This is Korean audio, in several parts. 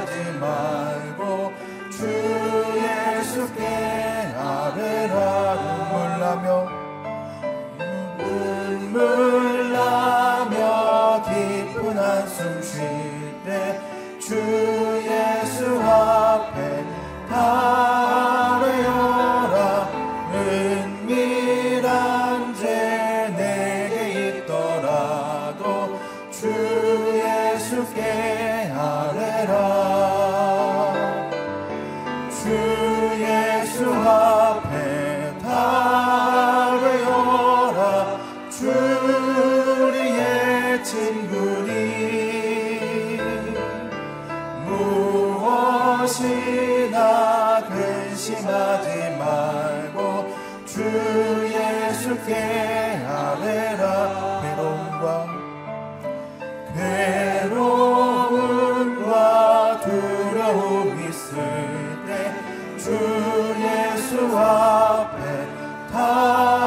하지 말고 주 예수께 아들아 눈물 나며 up and.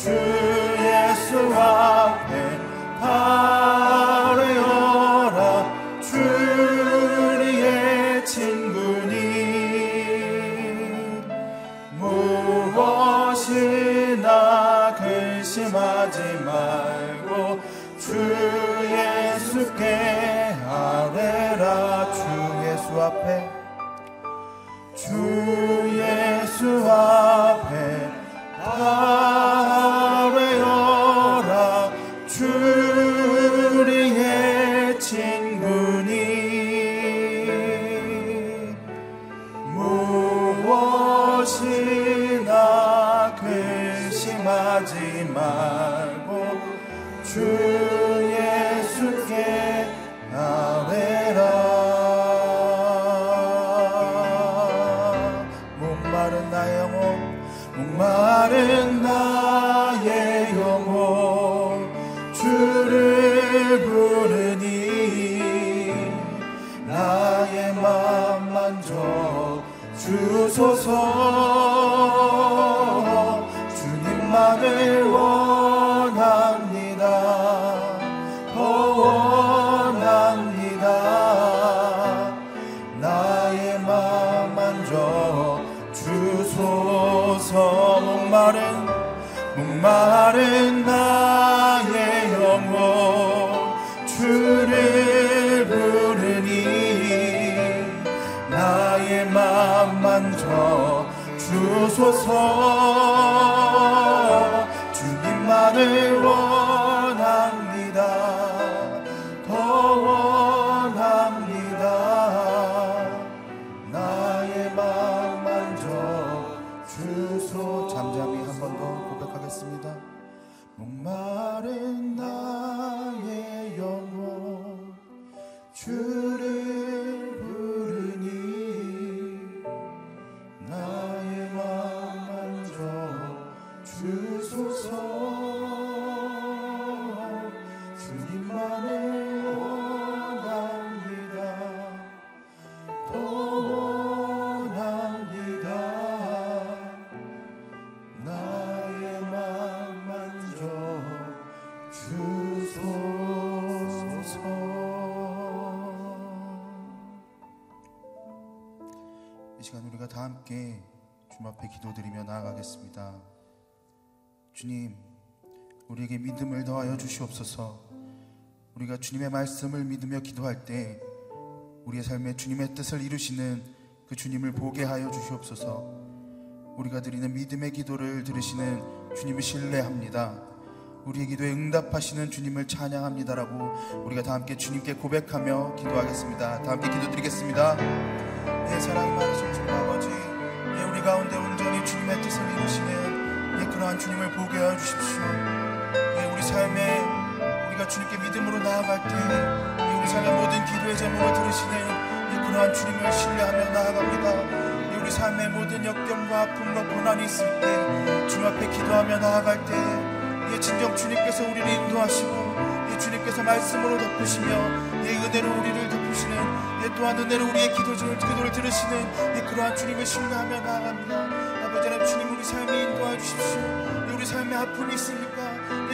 つ 주시옵소서. 우리가 주님의 말씀을 믿으며 기도할 때 우리의 삶에 주님의 뜻을 이루시는 그 주님을 보게 하여 주시옵소서. 우리가 드리는 믿음의 기도를 들으시는 주님을 신뢰합니다. 우리의 기도에 응답하시는 주님을 찬양합니다라고 우리가 다 함께 주님께 고백하며 기도하겠습니다. 다 함께 기도드리겠습니다. 내 사랑이 많으신 주님 아버지. 우리 가운데 온전히 주님의 뜻을 이루시는 예, 그러한 주님을 보게 하여 주십시오. 예, 삶에 우리가 주님께 믿음으로 나아갈 때 예, 우리 삶의 모든 기도의 제목을 들으시는 예, 그러한 주님을 신뢰하며 나아갑니다. 예, 우리 삶의 모든 역경과 아픔과 고난이 있을 때 주님 앞에 기도하며 나아갈 때 예, 진정 주님께서 우리를 인도하시고 예, 주님께서 말씀으로 덮으시며 예, 은혜로 우리를 덮으시는 예, 또한 은혜로 우리의 기도, 기도를 들으시는 예, 그러한 주님을 신뢰하며 나아갑니다. 아버지 하나님 주님 우리 삶에 인도하 주십시오. 예, 우리 삶에 아픔이 있습니까?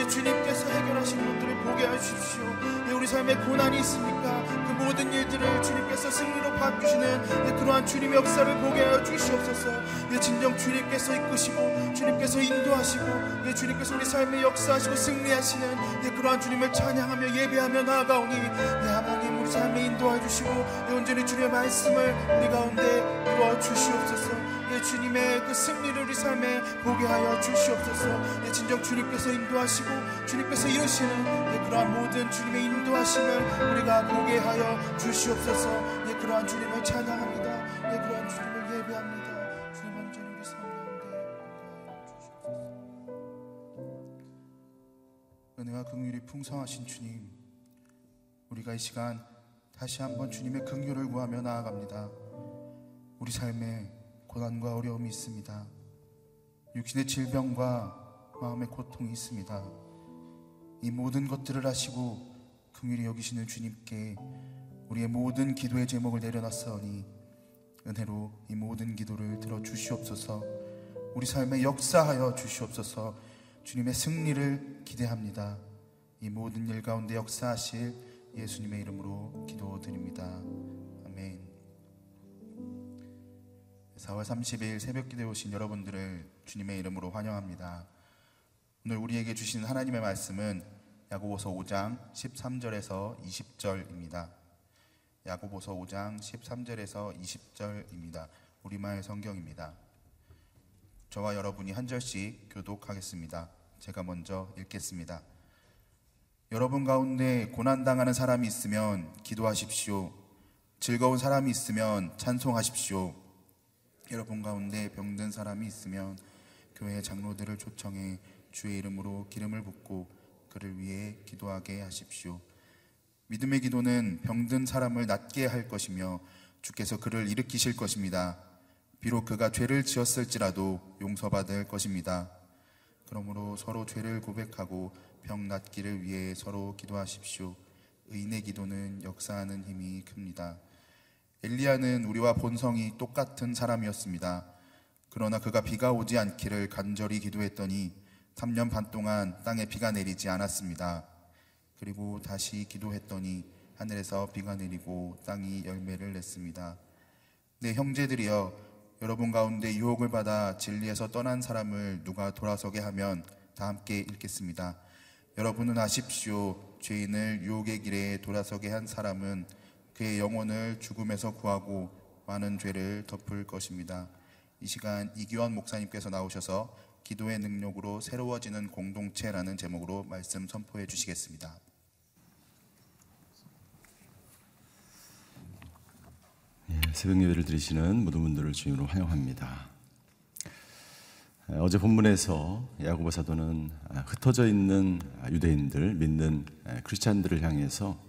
예, 주님께서 해결하신 것들을 보게 하십시오. 예, 우리 삶에 고난이 있습니까? 그 모든 일들을 주님께서 승리로 바꾸시는 예, 그러한 주님의 역사를 보게 하여 주시옵소서. 예, 진정 주님께서 이끄시고 주님께서 인도하시고 예, 주님께서 우리 삶에 역사하시고 승리하시는 예, 그러한 주님을 찬양하며 예배하며 나아가오니 예, 하나님 우리 삶에 인도하 주시고 예, 온전히 주님의 말씀을 우리 가운데 이루어 주시옵소서. 예, 주님의 그 승리를 우리 삶에 보게 하여 주시옵소서. 예, 진정 주님께서 인도하시고 주님께서 이루시는 예, 그러한 모든 주님의 인도하심을 우리가 보게 하여 주시옵소서. 예, 그러한 주님을 찬양합니다. 예, 그러한 주님을 예배합니다. 은혜와 긍휼이 풍성하신 주님, 우리가 이 시간 다시 한번 주님의 긍휼을 구하며 나아갑니다. 우리 삶에 고난과 어려움이 있습니다. 육신의 질병과 마음의 고통이 있습니다. 이 모든 것들을 아시고 긍휼히 여기시는 주님께 우리의 모든 기도의 제목을 내려놨사오니 은혜로 이 모든 기도를 들어 주시옵소서. 우리 삶에 역사하여 주시옵소서. 주님의 승리를 기대합니다. 이 모든 일 가운데 역사하실 예수님의 이름으로 기도드립니다. 4월 30일 새벽 기도에 오신 여러분들을 주님의 이름으로 환영합니다. 오늘 우리에게 주신 하나님의 말씀은 야고보서 5장 13절에서 20절입니다. 야고보서 5장 13절에서 20절입니다. 우리말 성경입니다. 저와 여러분이 한 절씩 교독하겠습니다. 제가 먼저 읽겠습니다. 여러분 가운데 고난당하는 사람이 있으면 기도하십시오. 즐거운 사람이 있으면 찬송하십시오. 여러분 가운데 병든 사람이 있으면 교회 장로들을 초청해 주의 이름으로 기름을 붓고 그를 위해 기도하게 하십시오. 믿음의 기도는 병든 사람을 낫게 할 것이며 주께서 그를 일으키실 것입니다. 비록 그가 죄를 지었을지라도 용서받을 것입니다. 그러므로 서로 죄를 고백하고 병 낫기를 위해 서로 기도하십시오. 의인의 기도는 역사하는 힘이 큽니다. 엘리야는 우리와 본성이 똑같은 사람이었습니다. 그러나 그가 비가 오지 않기를 간절히 기도했더니 3년 반 동안 땅에 비가 내리지 않았습니다. 그리고 다시 기도했더니 하늘에서 비가 내리고 땅이 열매를 냈습니다. 네, 형제들이여, 여러분 가운데 유혹을 받아 진리에서 떠난 사람을 누가 돌아서게 하면 다 함께 읽겠습니다. 여러분은 아십시오. 죄인을 유혹의 길에 돌아서게 한 사람은 그의 영혼을 죽음에서 구하고 많은 죄를 덮을 것입니다. 이 시간 이기원 목사님께서 나오셔서 기도의 능력으로 새로워지는 공동체라는 제목으로 말씀 선포해 주시겠습니다. 예, 새벽 예배를 드리시는 모든 분들을 주님으로 환영합니다. 어제 본문에서 야고보 사도는 흩어져 있는 유대인들, 믿는 크리스찬들을 향해서 아,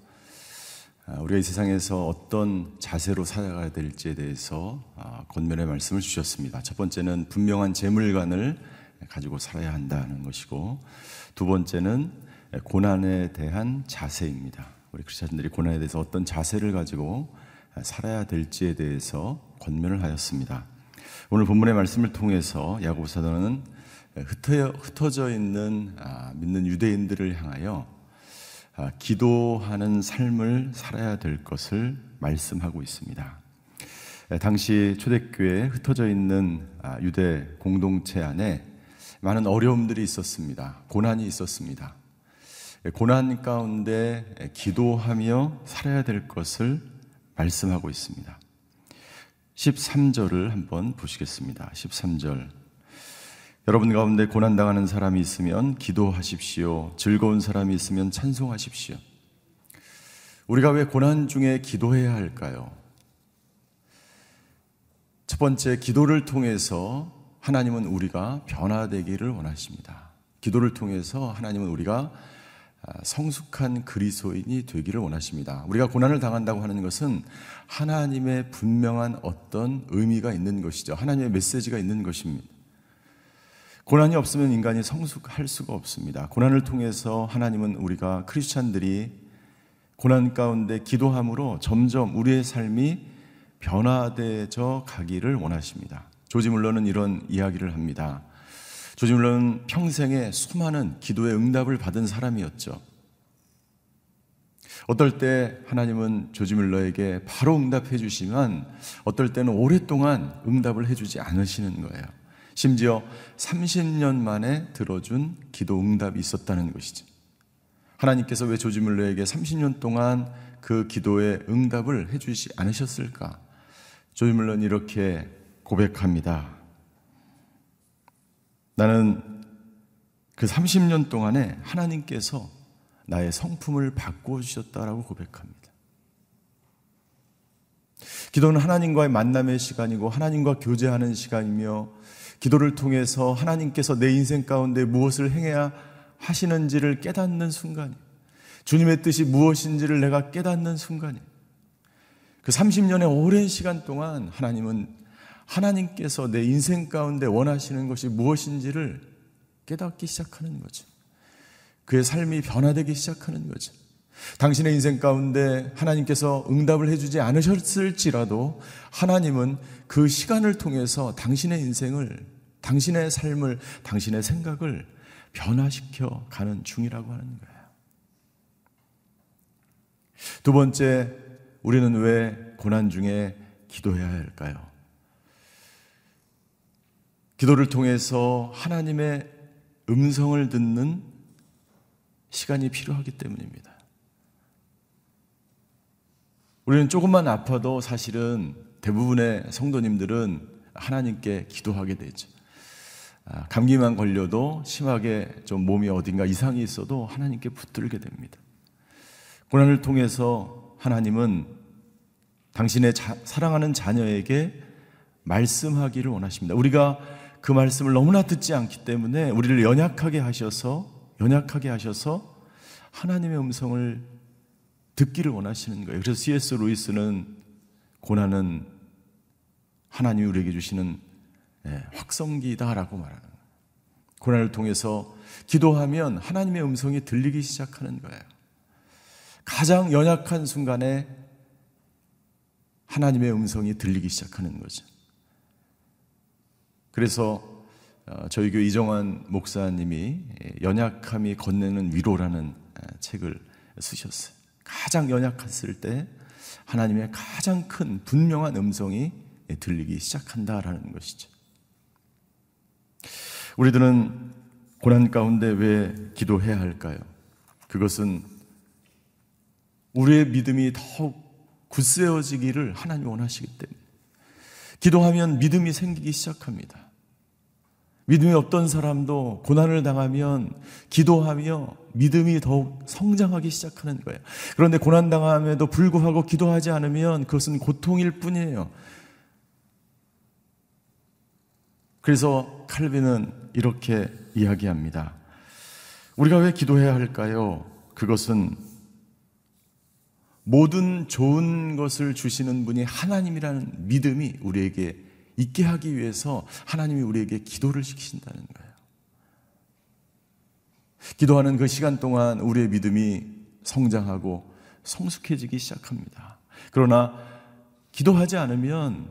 우리가 이 세상에서 어떤 자세로 살아가야 될지에 대해서 아, 권면의 말씀을 주셨습니다. 첫 번째는 분명한 재물관을 가지고 살아야 한다는 것이고 두 번째는 고난에 대한 자세입니다. 우리 크리스천들이 고난에 대해서 어떤 자세를 가지고 살아야 될지에 대해서 권면을 하였습니다. 오늘 본문의 말씀을 통해서 야고보 사도는 흩어져 있는 아, 믿는 유대인들을 향하여 아, 기도하는 삶을 살아야 될 것을 말씀하고 있습니다. 당시 초대교회에 흩어져 있는 아, 유대 공동체 안에 많은 어려움들이 있었습니다. 고난이 있었습니다. 고난 가운데 기도하며 살아야 될 것을 말씀하고 있습니다. 13절을 한번 보시겠습니다. 13절. 여러분 가운데 고난당하는 사람이 있으면 기도하십시오. 즐거운 사람이 있으면 찬송하십시오. 우리가 왜 고난 중에 기도해야 할까요? 첫 번째, 기도를 통해서 하나님은 우리가 변화되기를 원하십니다. 기도를 통해서 하나님은 우리가 아, 성숙한 그리스도인이 되기를 원하십니다. 우리가 고난을 당한다고 하는 것은 하나님의 분명한 어떤 의미가 있는 것이죠. 하나님의 메시지가 있는 것입니다. 고난이 없으면 인간이 성숙할 수가 없습니다. 고난을 통해서 하나님은 우리가 크리스찬들이 고난 가운데 기도함으로 점점 우리의 삶이 변화되어 가기를 원하십니다. 조지 물러는 이런 이야기를 합니다. 조지 물러는 평생에 수많은 기도의 응답을 받은 사람이었죠. 어떨 때 하나님은 조지 물러에게 바로 응답해 주시면 어떨 때는 오랫동안 응답을 해 주지 않으시는 거예요. 심지어 30년 만에 들어준 기도 응답이 있었다는 것이죠. 하나님께서 왜 조지 물러에게 30년 동안 그 기도의 응답을 해주지 않으셨을까? 조지 물러는 이렇게 고백합니다. 나는 그 30년 동안에 하나님께서 나의 성품을 바꾸어 주셨다라고 고백합니다. 기도는 하나님과의 만남의 시간이고 하나님과 교제하는 시간이며 기도를 통해서 하나님께서 내 인생 가운데 무엇을 행해야 하시는지를 깨닫는 순간이 주님의 뜻이 무엇인지를 내가 깨닫는 순간이 그 30년의 오랜 시간 동안 하나님은 하나님께서 내 인생 가운데 원하시는 것이 무엇인지를 깨닫기 시작하는 거죠. 그의 삶이 변화되기 시작하는 거죠. 당신의 인생 가운데 하나님께서 응답을 해주지 않으셨을지라도 하나님은 그 시간을 통해서 당신의 인생을, 당신의 삶을, 당신의 생각을 변화시켜 가는 중이라고 하는 거예요. 두 번째, 우리는 왜 고난 중에 기도해야 할까요? 기도를 통해서 하나님의 음성을 듣는 시간이 필요하기 때문입니다. 우리는 조금만 아파도 사실은 대부분의 성도님들은 하나님께 기도하게 되죠. 아, 감기만 걸려도 심하게 좀 몸이 어딘가 이상이 있어도 하나님께 붙들게 됩니다. 고난을 통해서 하나님은 당신의 자, 사랑하는 자녀에게 말씀하기를 원하십니다. 우리가 그 말씀을 너무나 듣지 않기 때문에 우리를 연약하게 하셔서 연약하게 하셔서 하나님의 음성을 듣기를 원하시는 거예요. 그래서 C.S. 루이스는 고난은 하나님이 우리에게 주시는 예, 확성기다라고 말하는 거예요. 고난을 통해서 기도하면 하나님의 음성이 들리기 시작하는 거예요. 가장 연약한 순간에 하나님의 음성이 들리기 시작하는 거죠. 그래서 어, 저희 교회 이정환 목사님이 연약함이 건네는 위로라는 책을 쓰셨어요. 가장 연약했을 때 하나님의 가장 큰 분명한 음성이 들리기 시작한다라는 것이죠. 우리들은 고난 가운데 왜 기도해야 할까요? 그것은 우리의 믿음이 더욱 굳세어지기를 하나님 원하시기 때문에 기도하면 믿음이 생기기 시작합니다. 믿음이 없던 사람도 고난을 당하면 기도하며 믿음이 더욱 성장하기 시작하는 거예요. 그런데 고난 당함에도 불구하고 기도하지 않으면 그것은 고통일 뿐이에요. 그래서 칼빈은 이렇게 이야기합니다. 우리가 왜 기도해야 할까요? 그것은 모든 좋은 것을 주시는 분이 하나님이라는 믿음이 우리에게 있게 하기 위해서 하나님이 우리에게 기도를 시키신다는 거예요. 기도하는 그 시간 동안 우리의 믿음이 성장하고 성숙해지기 시작합니다. 그러나 기도하지 않으면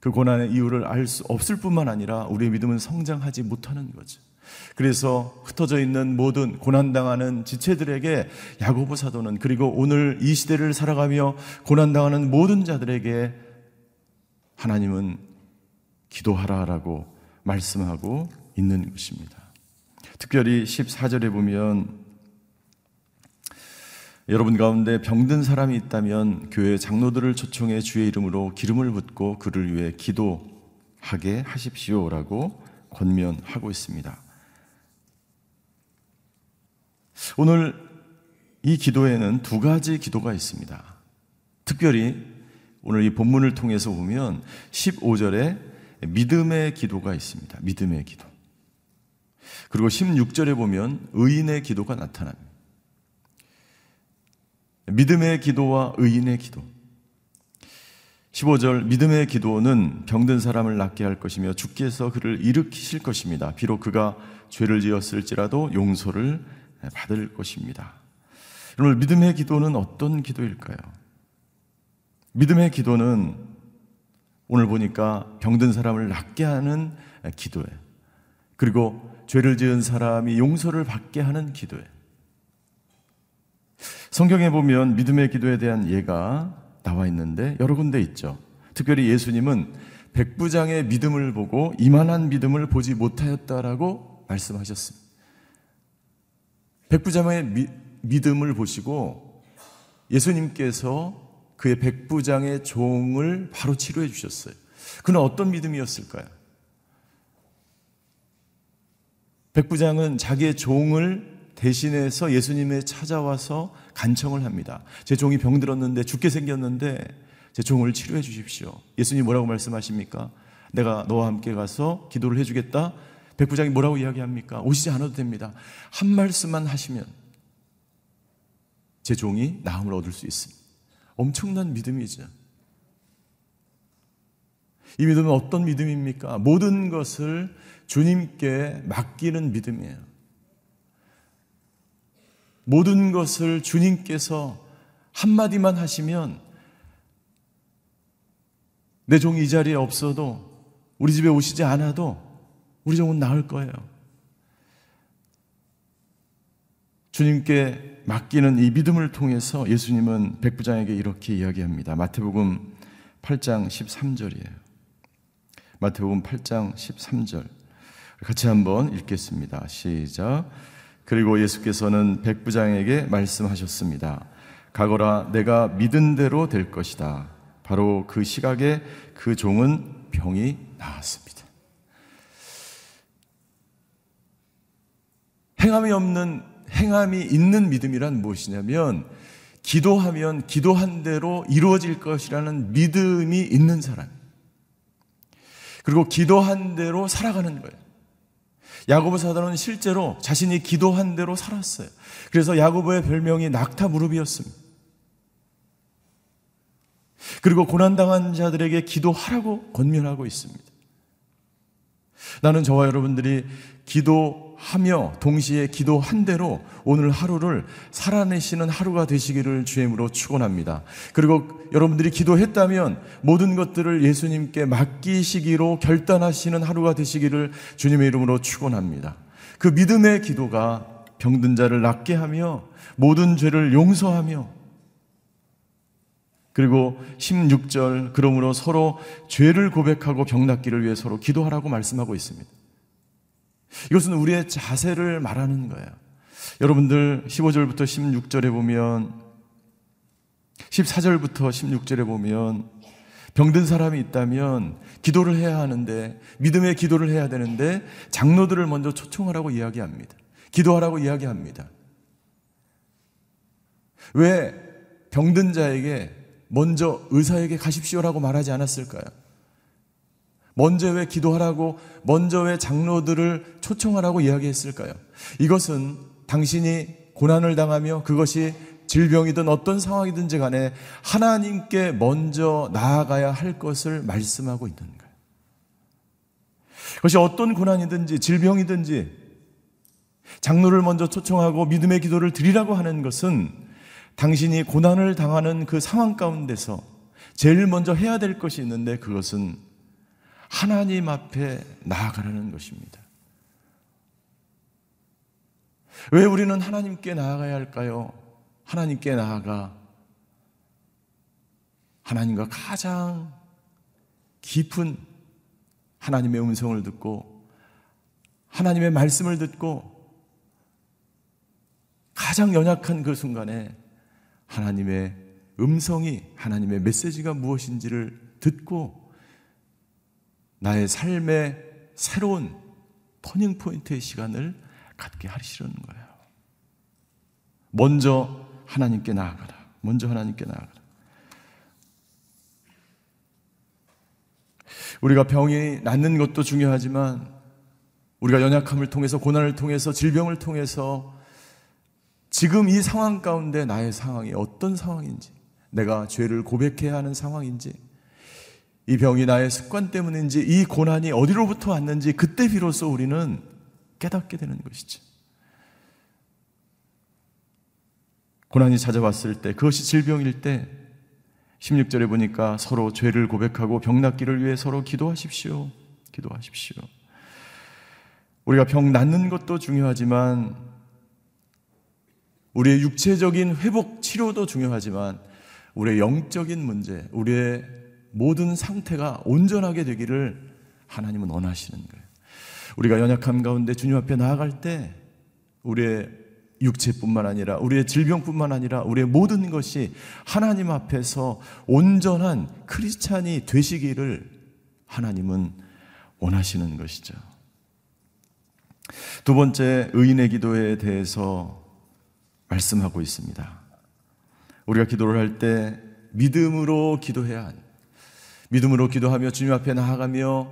그 고난의 이유를 알 수 없을 뿐만 아니라 우리의 믿음은 성장하지 못하는 거죠. 그래서 흩어져 있는 모든 고난당하는 지체들에게 야고보 사도는 그리고 오늘 이 시대를 살아가며 고난당하는 모든 자들에게 하나님은 기도하라라고 말씀하고 있는 것입니다. 특별히 14절에 보면 여러분 가운데 병든 사람이 있다면 교회 장로들을 초청해 주의 이름으로 기름을 붓고 그를 위해 기도하게 하십시오라고 권면하고 있습니다. 오늘 이 기도에는 두 가지 기도가 있습니다. 특별히 오늘 이 본문을 통해서 보면 15절에 믿음의 기도가 있습니다. 믿음의 기도. 그리고 16절에 보면 의인의 기도가 나타납니다. 믿음의 기도와 의인의 기도. 15절 믿음의 기도는 병든 사람을 낫게 할 것이며 주께서 그를 일으키실 것입니다. 비록 그가 죄를 지었을지라도 용서를 받을 것입니다. 여러분 믿음의 기도는 어떤 기도일까요? 믿음의 기도는 오늘 보니까 병든 사람을 낫게 하는 기도예요. 그리고 죄를 지은 사람이 용서를 받게 하는 기도예요. 성경에 보면 믿음의 기도에 대한 예가 나와 있는데 여러 군데 있죠. 특별히 예수님은 백부장의 믿음을 보고 이만한 믿음을 보지 못하였다라고 말씀하셨습니다. 백부장의 미, 믿음을 보시고 예수님께서 그의 백부장의 종을 바로 치료해 주셨어요. 그는 어떤 믿음이었을까요? 백부장은 자기의 종을 대신해서 예수님에 찾아와서 간청을 합니다. 제 종이 병들었는데 죽게 생겼는데 제 종을 치료해 주십시오. 예수님 뭐라고 말씀하십니까? 내가 너와 함께 가서 기도를 해 주겠다. 백부장이 뭐라고 이야기합니까? 오시지 않아도 됩니다. 한 말씀만 하시면 제 종이 나음을 얻을 수 있습니다. 엄청난 믿음이죠. 이 믿음은 어떤 믿음입니까? 모든 것을 주님께 맡기는 믿음이에요. 모든 것을 주님께서 한마디만 하시면 내 종이 이 자리에 없어도 우리 집에 오시지 않아도 우리 종은 나을 거예요. 주님께 맡기는 이 믿음을 통해서 예수님은 백부장에게 이렇게 이야기합니다. 마태복음 8장 13절이에요. 마태복음 8장 13절. 같이 한번 읽겠습니다. 시작. 그리고 예수께서는 백부장에게 말씀하셨습니다. 가거라 내가 믿은 대로 될 것이다. 바로 그 시각에 그 종은 병이 나았습니다. 행함이 없는 행함이 있는 믿음이란 무엇이냐면 기도하면 기도한 대로 이루어질 것이라는 믿음이 있는 사람. 그리고 기도한 대로 살아가는 거예요. 야고보 사도는 실제로 자신이 기도한 대로 살았어요. 그래서 야고보의 별명이 낙타 무릎이었습니다. 그리고 고난당한 자들에게 기도하라고 권면하고 있습니다. 나는 저와 여러분들이 기도 하며 동시에 기도한 대로 오늘 하루를 살아내시는 하루가 되시기를 주임으로 축원합니다. 그리고 여러분들이 기도했다면 모든 것들을 예수님께 맡기시기로 결단하시는 하루가 되시기를 주님의 이름으로 축원합니다. 그 믿음의 기도가 병든 자를 낫게 하며 모든 죄를 용서하며 그리고 16절 그러므로 서로 죄를 고백하고 병 낫기를 위해 서로 기도하라고 말씀하고 있습니다. 이것은 우리의 자세를 말하는 거예요. 여러분들 15절부터 16절에 보면 14절부터 16절에 보면 병든 사람이 있다면 기도를 해야 하는데 믿음의 기도를 해야 되는데 장로들을 먼저 초청하라고 이야기합니다. 기도하라고 이야기합니다. 왜 병든 자에게 먼저 의사에게 가십시오라고 말하지 않았을까요? 먼저 왜 기도하라고, 먼저 왜 장로들을 초청하라고 이야기했을까요? 이것은 당신이 고난을 당하며 그것이 질병이든 어떤 상황이든지 간에 하나님께 먼저 나아가야 할 것을 말씀하고 있는 거예요. 그것이 어떤 고난이든지 질병이든지 장로를 먼저 초청하고 믿음의 기도를 드리라고 하는 것은 당신이 고난을 당하는 그 상황 가운데서 제일 먼저 해야 될 것이 있는데 그것은 하나님 앞에 나아가라는 것입니다. 왜 우리는 하나님께 나아가야 할까요? 하나님께 나아가 하나님과 가장 깊은 하나님의 음성을 듣고 하나님의 말씀을 듣고 가장 연약한 그 순간에 하나님의 음성이 하나님의 메시지가 무엇인지를 듣고 나의 삶의 새로운 turning point의 시간을 갖게 하시려는 거예요. 먼저 하나님께 나아가라. 먼저 하나님께 나아가라. 우리가 병이 낫는 것도 중요하지만 우리가 연약함을 통해서 고난을 통해서 질병을 통해서 지금 이 상황 가운데 나의 상황이 어떤 상황인지 내가 죄를 고백해야 하는 상황인지 이 병이 나의 습관 때문인지 이 고난이 어디로부터 왔는지 그때 비로소 우리는 깨닫게 되는 것이죠. 고난이 찾아왔을 때 그것이 질병일 때 16절에 보니까 서로 죄를 고백하고 병 낫기를 위해 서로 기도하십시오. 기도하십시오. 우리가 병 낫는 것도 중요하지만 우리의 육체적인 회복 치료도 중요하지만 우리의 영적인 문제, 우리의 모든 상태가 온전하게 되기를 하나님은 원하시는 거예요. 우리가 연약함 가운데 주님 앞에 나아갈 때 우리의 육체뿐만 아니라 우리의 질병뿐만 아니라 우리의 모든 것이 하나님 앞에서 온전한 크리스찬이 되시기를 하나님은 원하시는 것이죠. 두 번째 의인의 기도에 대해서 말씀하고 있습니다. 우리가 기도를 할 때 믿음으로 기도해야 한 믿음으로 기도하며 주님 앞에 나아가며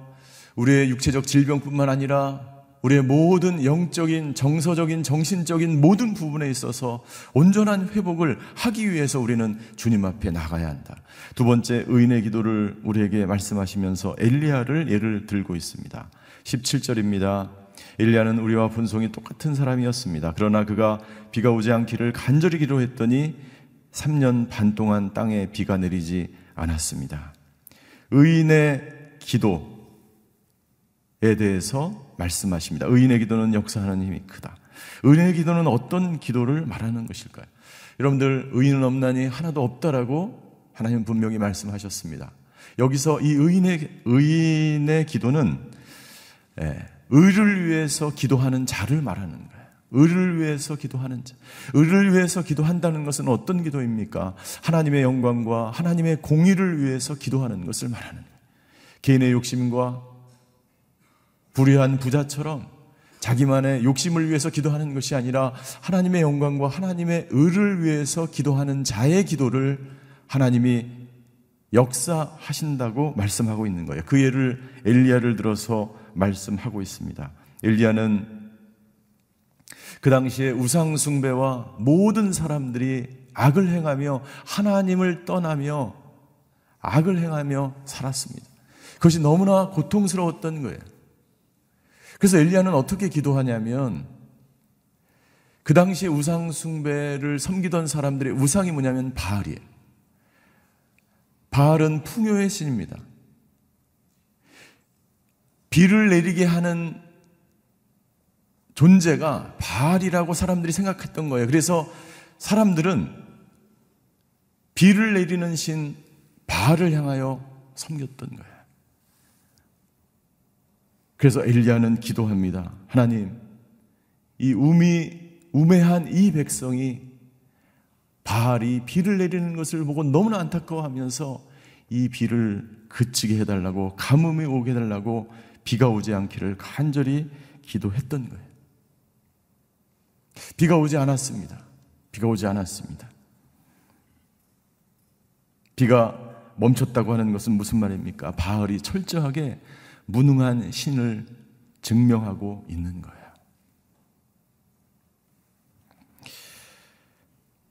우리의 육체적 질병뿐만 아니라 우리의 모든 영적인, 정서적인, 정신적인 모든 부분에 있어서 온전한 회복을 하기 위해서 우리는 주님 앞에 나가야 한다. 두 번째 의인의 기도를 우리에게 말씀하시면서 엘리야를 예를 들고 있습니다. 17절입니다. 엘리야는 우리와 분송이 똑같은 사람이었습니다. 그러나 그가 비가 오지 않기를 간절히 기도했더니 3년 반 동안 땅에 비가 내리지 않았습니다. 의인의 기도에 대해서 말씀하십니다. 의인의 기도는 역사하는 힘이 크다. 의인의 기도는 어떤 기도를 말하는 것일까요? 여러분들 의인은 없나니 하나도 없다라고 하나님 분명히 말씀하셨습니다. 여기서 이 의인의 의인의 기도는 예, 의를 위해서 기도하는 자를 말하는 거예요. 의를 위해서 기도하는 자. 의를 위해서 기도한다는 것은 어떤 기도입니까? 하나님의 영광과 하나님의 공의를 위해서 기도하는 것을 말하는. 개인의 욕심과 불의한 부자처럼 자기만의 욕심을 위해서 기도하는 것이 아니라 하나님의 영광과 하나님의 의를 위해서 기도하는 자의 기도를 하나님이 역사하신다고 말씀하고 있는 거예요. 그 예를 엘리야를 들어서 말씀하고 있습니다. 엘리야는 그 당시에 우상 숭배와 모든 사람들이 악을 행하며 하나님을 떠나며 악을 행하며 살았습니다. 그것이 너무나 고통스러웠던 거예요. 그래서 엘리야는 어떻게 기도하냐면 그 당시에 우상 숭배를 섬기던 사람들의 우상이 뭐냐면 바알이에요. 바알은 풍요의 신입니다. 비를 내리게 하는 존재가 바알이라고 사람들이 생각했던 거예요. 그래서 사람들은 비를 내리는 신 바알을 향하여 섬겼던 거예요. 그래서 엘리야는 기도합니다. 하나님, 이 우미 우매한 이 백성이 바알이 비를 내리는 것을 보고 너무나 안타까워하면서 이 비를 그치게 해달라고 가뭄이 오게 해달라고 비가 오지 않기를 간절히 기도했던 거예요. 비가 오지 않았습니다. 비가 오지 않았습니다. 비가 멈췄다고 하는 것은 무슨 말입니까? 바알이 철저하게 무능한 신을 증명하고 있는 거예요.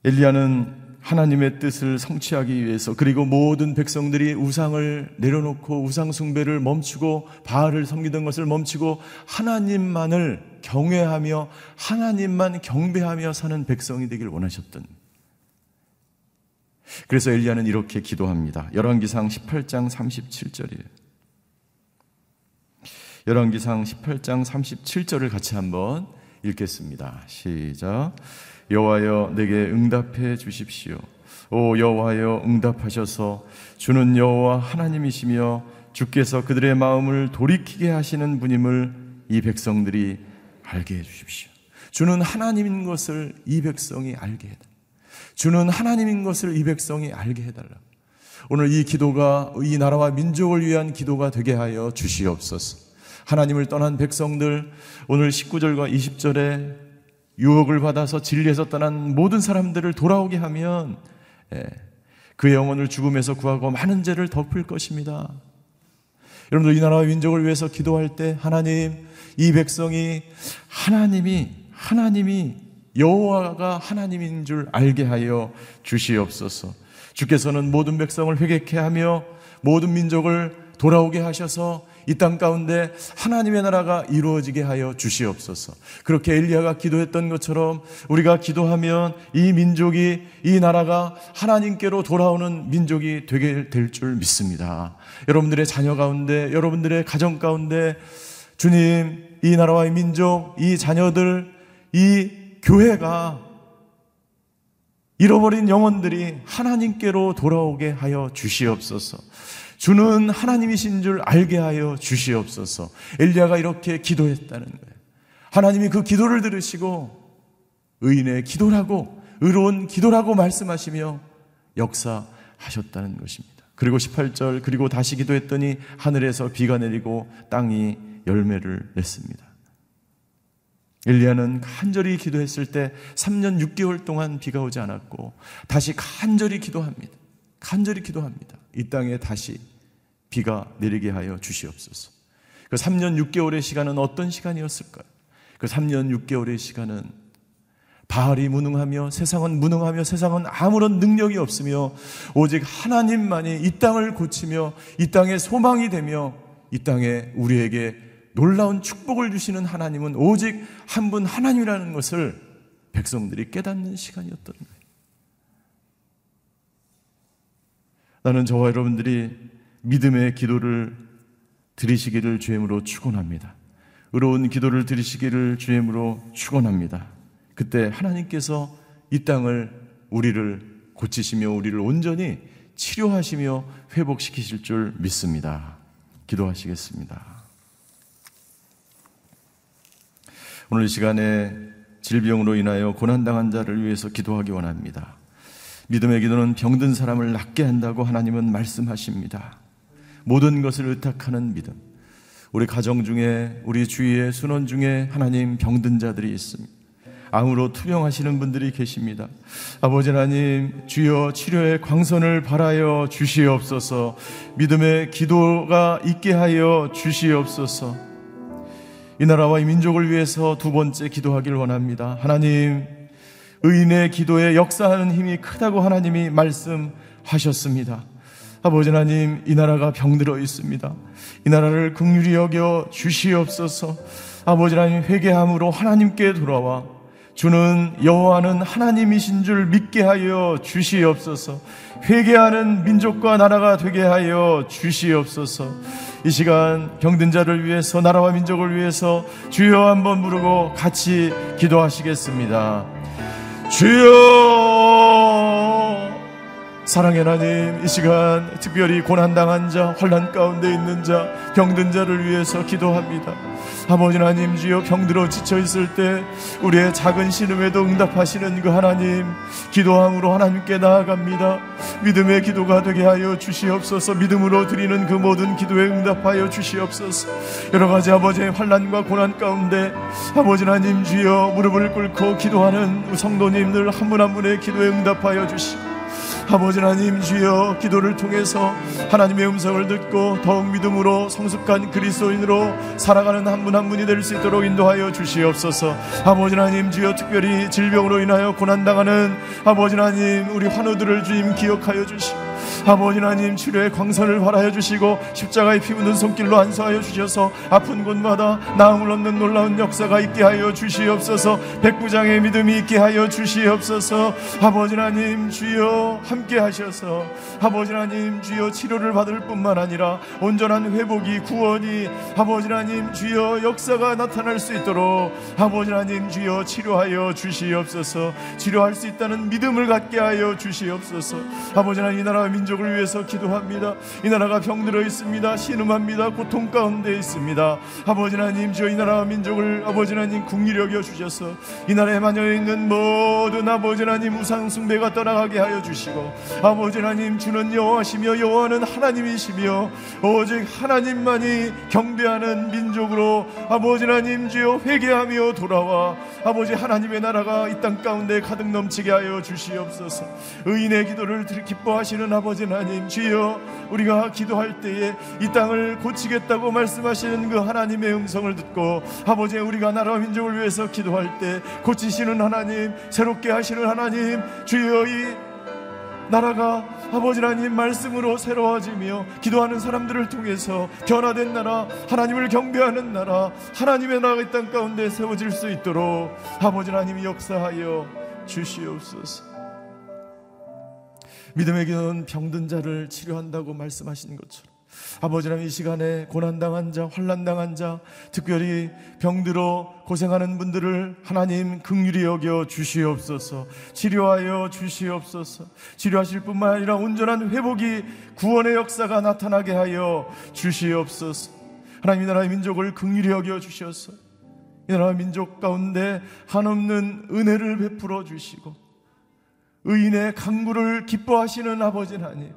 엘리야는 하나님의 뜻을 성취하기 위해서 그리고 모든 백성들이 우상을 내려놓고 우상 숭배를 멈추고 바알을 섬기던 것을 멈추고 하나님만을 경외하며 하나님만 경배하며 사는 백성이 되길 원하셨던 그래서 엘리야는 이렇게 기도합니다. 열왕기상 18장 37절이에요. 열왕기상 18장 37절을 같이 한번 읽겠습니다. 시작. 여호와여 내게 응답해 주십시오. 오 여호와여 응답하셔서 주는 여호와 하나님이시며 주께서 그들의 마음을 돌이키게 하시는 분임을 이 백성들이 알게 해 주십시오. 주는 하나님인 것을 이 백성이 알게 해달라. 주는 하나님인 것을 이 백성이 알게 해달라. 오늘 이 기도가 이 나라와 민족을 위한 기도가 되게 하여 주시옵소서. 하나님을 떠난 백성들 오늘 19절과 20절에 유혹을 받아서 진리에서 떠난 모든 사람들을 돌아오게 하면 예, 그 영혼을 죽음에서 구하고 많은 죄를 덮을 것입니다. 여러분들 이 나라와 민족을 위해서 기도할 때 하나님 이 백성이 하나님이 하나님이 여호와가 하나님인 줄 알게 하여 주시옵소서. 주께서는 모든 백성을 회개케 하며 모든 민족을 돌아오게 하셔서 이 땅 가운데 하나님의 나라가 이루어지게 하여 주시옵소서. 그렇게 엘리야가 기도했던 것처럼 우리가 기도하면 이 민족이 이 나라가 하나님께로 돌아오는 민족이 되게 될 줄 믿습니다. 여러분들의 자녀 가운데 여러분들의 가정 가운데 주님 이 나라와의 민족 이 자녀들 이 교회가 잃어버린 영혼들이 하나님께로 돌아오게 하여 주시옵소서. 주는 하나님이신 줄 알게 하여 주시옵소서. 엘리야가 이렇게 기도했다는 거예요. 하나님이 그 기도를 들으시고 의인의 기도라고 의로운 기도라고 말씀하시며 역사하셨다는 것입니다. 그리고 18절 그리고 다시 기도했더니 하늘에서 비가 내리고 땅이 열매를 냈습니다. 엘리야는 간절히 기도했을 때 3년 6개월 동안 비가 오지 않았고 다시 간절히 기도합니다. 간절히 기도합니다. 이 땅에 다시 비가 내리게 하여 주시옵소서. 그 3년 6개월의 시간은 어떤 시간이었을까요? 그 3년 6개월의 시간은 바알이 무능하며 세상은 무능하며 세상은 아무런 능력이 없으며 오직 하나님만이 이 땅을 고치며 이 땅에 소망이 되며 이 땅에 우리에게 놀라운 축복을 주시는 하나님은 오직 한 분 하나님이라는 것을 백성들이 깨닫는 시간이었던 거예요. 나는 저와 여러분들이 믿음의 기도를 드리시기를 주임으로 축원합니다. 의로운 기도를 드리시기를 주임으로 축원합니다. 그때 하나님께서 이 땅을 우리를 고치시며 우리를 온전히 치료하시며 회복시키실 줄 믿습니다. 기도하시겠습니다. 오늘 이 시간에 질병으로 인하여 고난당한 자를 위해서 기도하기 원합니다. 믿음의 기도는 병든 사람을 낫게 한다고 하나님은 말씀하십니다. 모든 것을 의탁하는 믿음. 우리 가정 중에 우리 주위의 순원 중에 하나님 병든 자들이 있습니다. 암으로 투병하시는 분들이 계십니다. 아버지 하나님, 주여 치료의 광선을 바라여 주시옵소서. 믿음의 기도가 있게 하여 주시옵소서. 이 나라와 이 민족을 위해서 두 번째 기도하길 원합니다. 하나님, 의인의 기도에 역사하는 힘이 크다고 하나님이 말씀하셨습니다. 아버지 하나님, 이 나라가 병들어 있습니다. 이 나라를 긍휼히 여겨 주시옵소서. 아버지 하나님 회개함으로 하나님께 돌아와 주는 여호와는 하나님이신 줄 믿게 하여 주시옵소서. 회개하는 민족과 나라가 되게 하여 주시옵소서. 이 시간 병든 자를 위해서 나라와 민족을 위해서 주여 한번 부르고 같이 기도하시겠습니다. 주여 사랑의 하나님 이 시간 특별히 고난당한 자 환란 가운데 있는 자 병든 자를 위해서 기도합니다. 아버지 하나님 주여 병들어 지쳐 있을 때 우리의 작은 신음에도 응답하시는 그 하나님 기도함으로 하나님께 나아갑니다. 믿음의 기도가 되게 하여 주시옵소서. 믿음으로 드리는 그 모든 기도에 응답하여 주시옵소서. 여러 가지 아버지의 환란과 고난 가운데 아버지 하나님 주여 무릎을 꿇고 기도하는 성도님들 한 분 한 분의 기도에 응답하여 주시고 아버지 하나님 주여 기도를 통해서 하나님의 음성을 듣고 더욱 믿음으로 성숙한 그리스도인으로 살아가는 한 분 한 분이 될 수 있도록 인도하여 주시옵소서. 아버지 하나님 주여 특별히 질병으로 인하여 고난당하는 아버지 하나님 우리 환우들을 주님 기억하여 주시고 아버지 하나님 치료의 광선을 발하여 주시고 십자가의 피 묻은 손길로 안수하여 주셔서 아픈 곳마다 나음을 얻는 놀라운 역사가 있게 하여 주시옵소서. 백부장의 믿음이 있게 하여 주시옵소서. 아버지 하나님 주여 함께 하셔서 아버지 하나님 주여 치료를 받을 뿐만 아니라 온전한 회복이 구원이 아버지 하나님 주여 역사가 나타날 수 있도록 아버지 하나님 주여 치료하여 주시옵소서. 치료할 수 있다는 믿음을 갖게 하여 주시옵소서. 아버지 하나님 이 나라와 민족 을 위해서 기도합니다. 이 나라가 병들어 있습니다. 신음합니다. 고통 가운데 있습니다. 아버지 하나님 이 나라와 민족을 아버지 하나님 국리히 여겨 주셔서 이 나라에 만연해 있는 모든 아버지 하나님 우상 숭배가 떠나가게 하여 주시고 아버지 하나님 주는 여호와시며 여호와는 하나님이시며 오직 하나님만이 경배하는 민족으로 아버지 하나님 주여 회개하며 돌아와 아버지 하나님의 나라가 이 땅 가운데 가득 넘치게 하여 주시옵소서. 의인의 기도를 들- 기뻐하시는 아버지 하나님 주여 우리가 기도할 때에 이 땅을 고치겠다고 말씀하시는 그 하나님의 음성을 듣고 아버지 우리가 나라와 민족을 위해서 기도할 때 고치시는 하나님 새롭게 하시는 하나님 주여 이 나라가 아버지 하나님 말씀으로 새로워지며 기도하는 사람들을 통해서 변화된 나라 하나님을 경배하는 나라 하나님의 나라가 이 땅 가운데 세워질 수 있도록 아버지 하나님 역사하여 주시옵소서 믿음의 기도는 병든 자를 치료한다고 말씀하신 것처럼 아버지 하나님 이 시간에 고난당한 자, 환난당한 자, 특별히 병들어 고생하는 분들을 하나님 긍휼히 여겨 주시옵소서. 치료하여 주시옵소서. 치료하실 뿐만 아니라 온전한 회복이 구원의 역사가 나타나게 하여 주시옵소서. 하나님 이 나라의 민족을 긍휼히 여겨 주셔서 이 나라 민족 가운데 한없는 은혜를 베풀어 주시고 의인의 강구를 기뻐하시는 아버지 하나님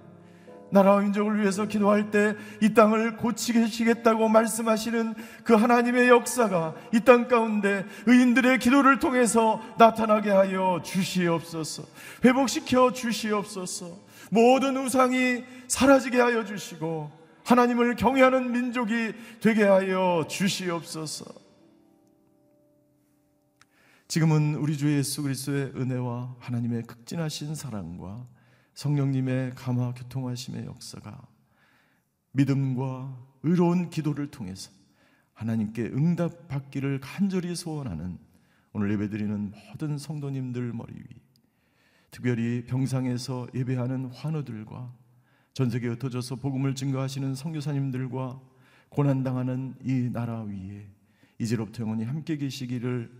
나라와 민족을 위해서 기도할 때 이 땅을 고치시겠다고 말씀하시는 그 하나님의 역사가 이 땅 가운데 의인들의 기도를 통해서 나타나게 하여 주시옵소서. 회복시켜 주시옵소서. 모든 우상이 사라지게 하여 주시고 하나님을 경외하는 민족이 되게 하여 주시옵소서. 지금은 우리 주 예수 그리스도의 은혜와 하나님의 극진하신 사랑과 성령님의 감화 교통하심의 역사가 믿음과 의로운 기도를 통해서 하나님께 응답받기를 간절히 소원하는 오늘 예배드리는 모든 성도님들 머리 위 특별히 병상에서 예배하는 환우들과 전 세계에 흩어져서 복음을 증거하시는 선교사님들과 고난당하는 이 나라 위에 이제로부터 영원히 함께 계시기를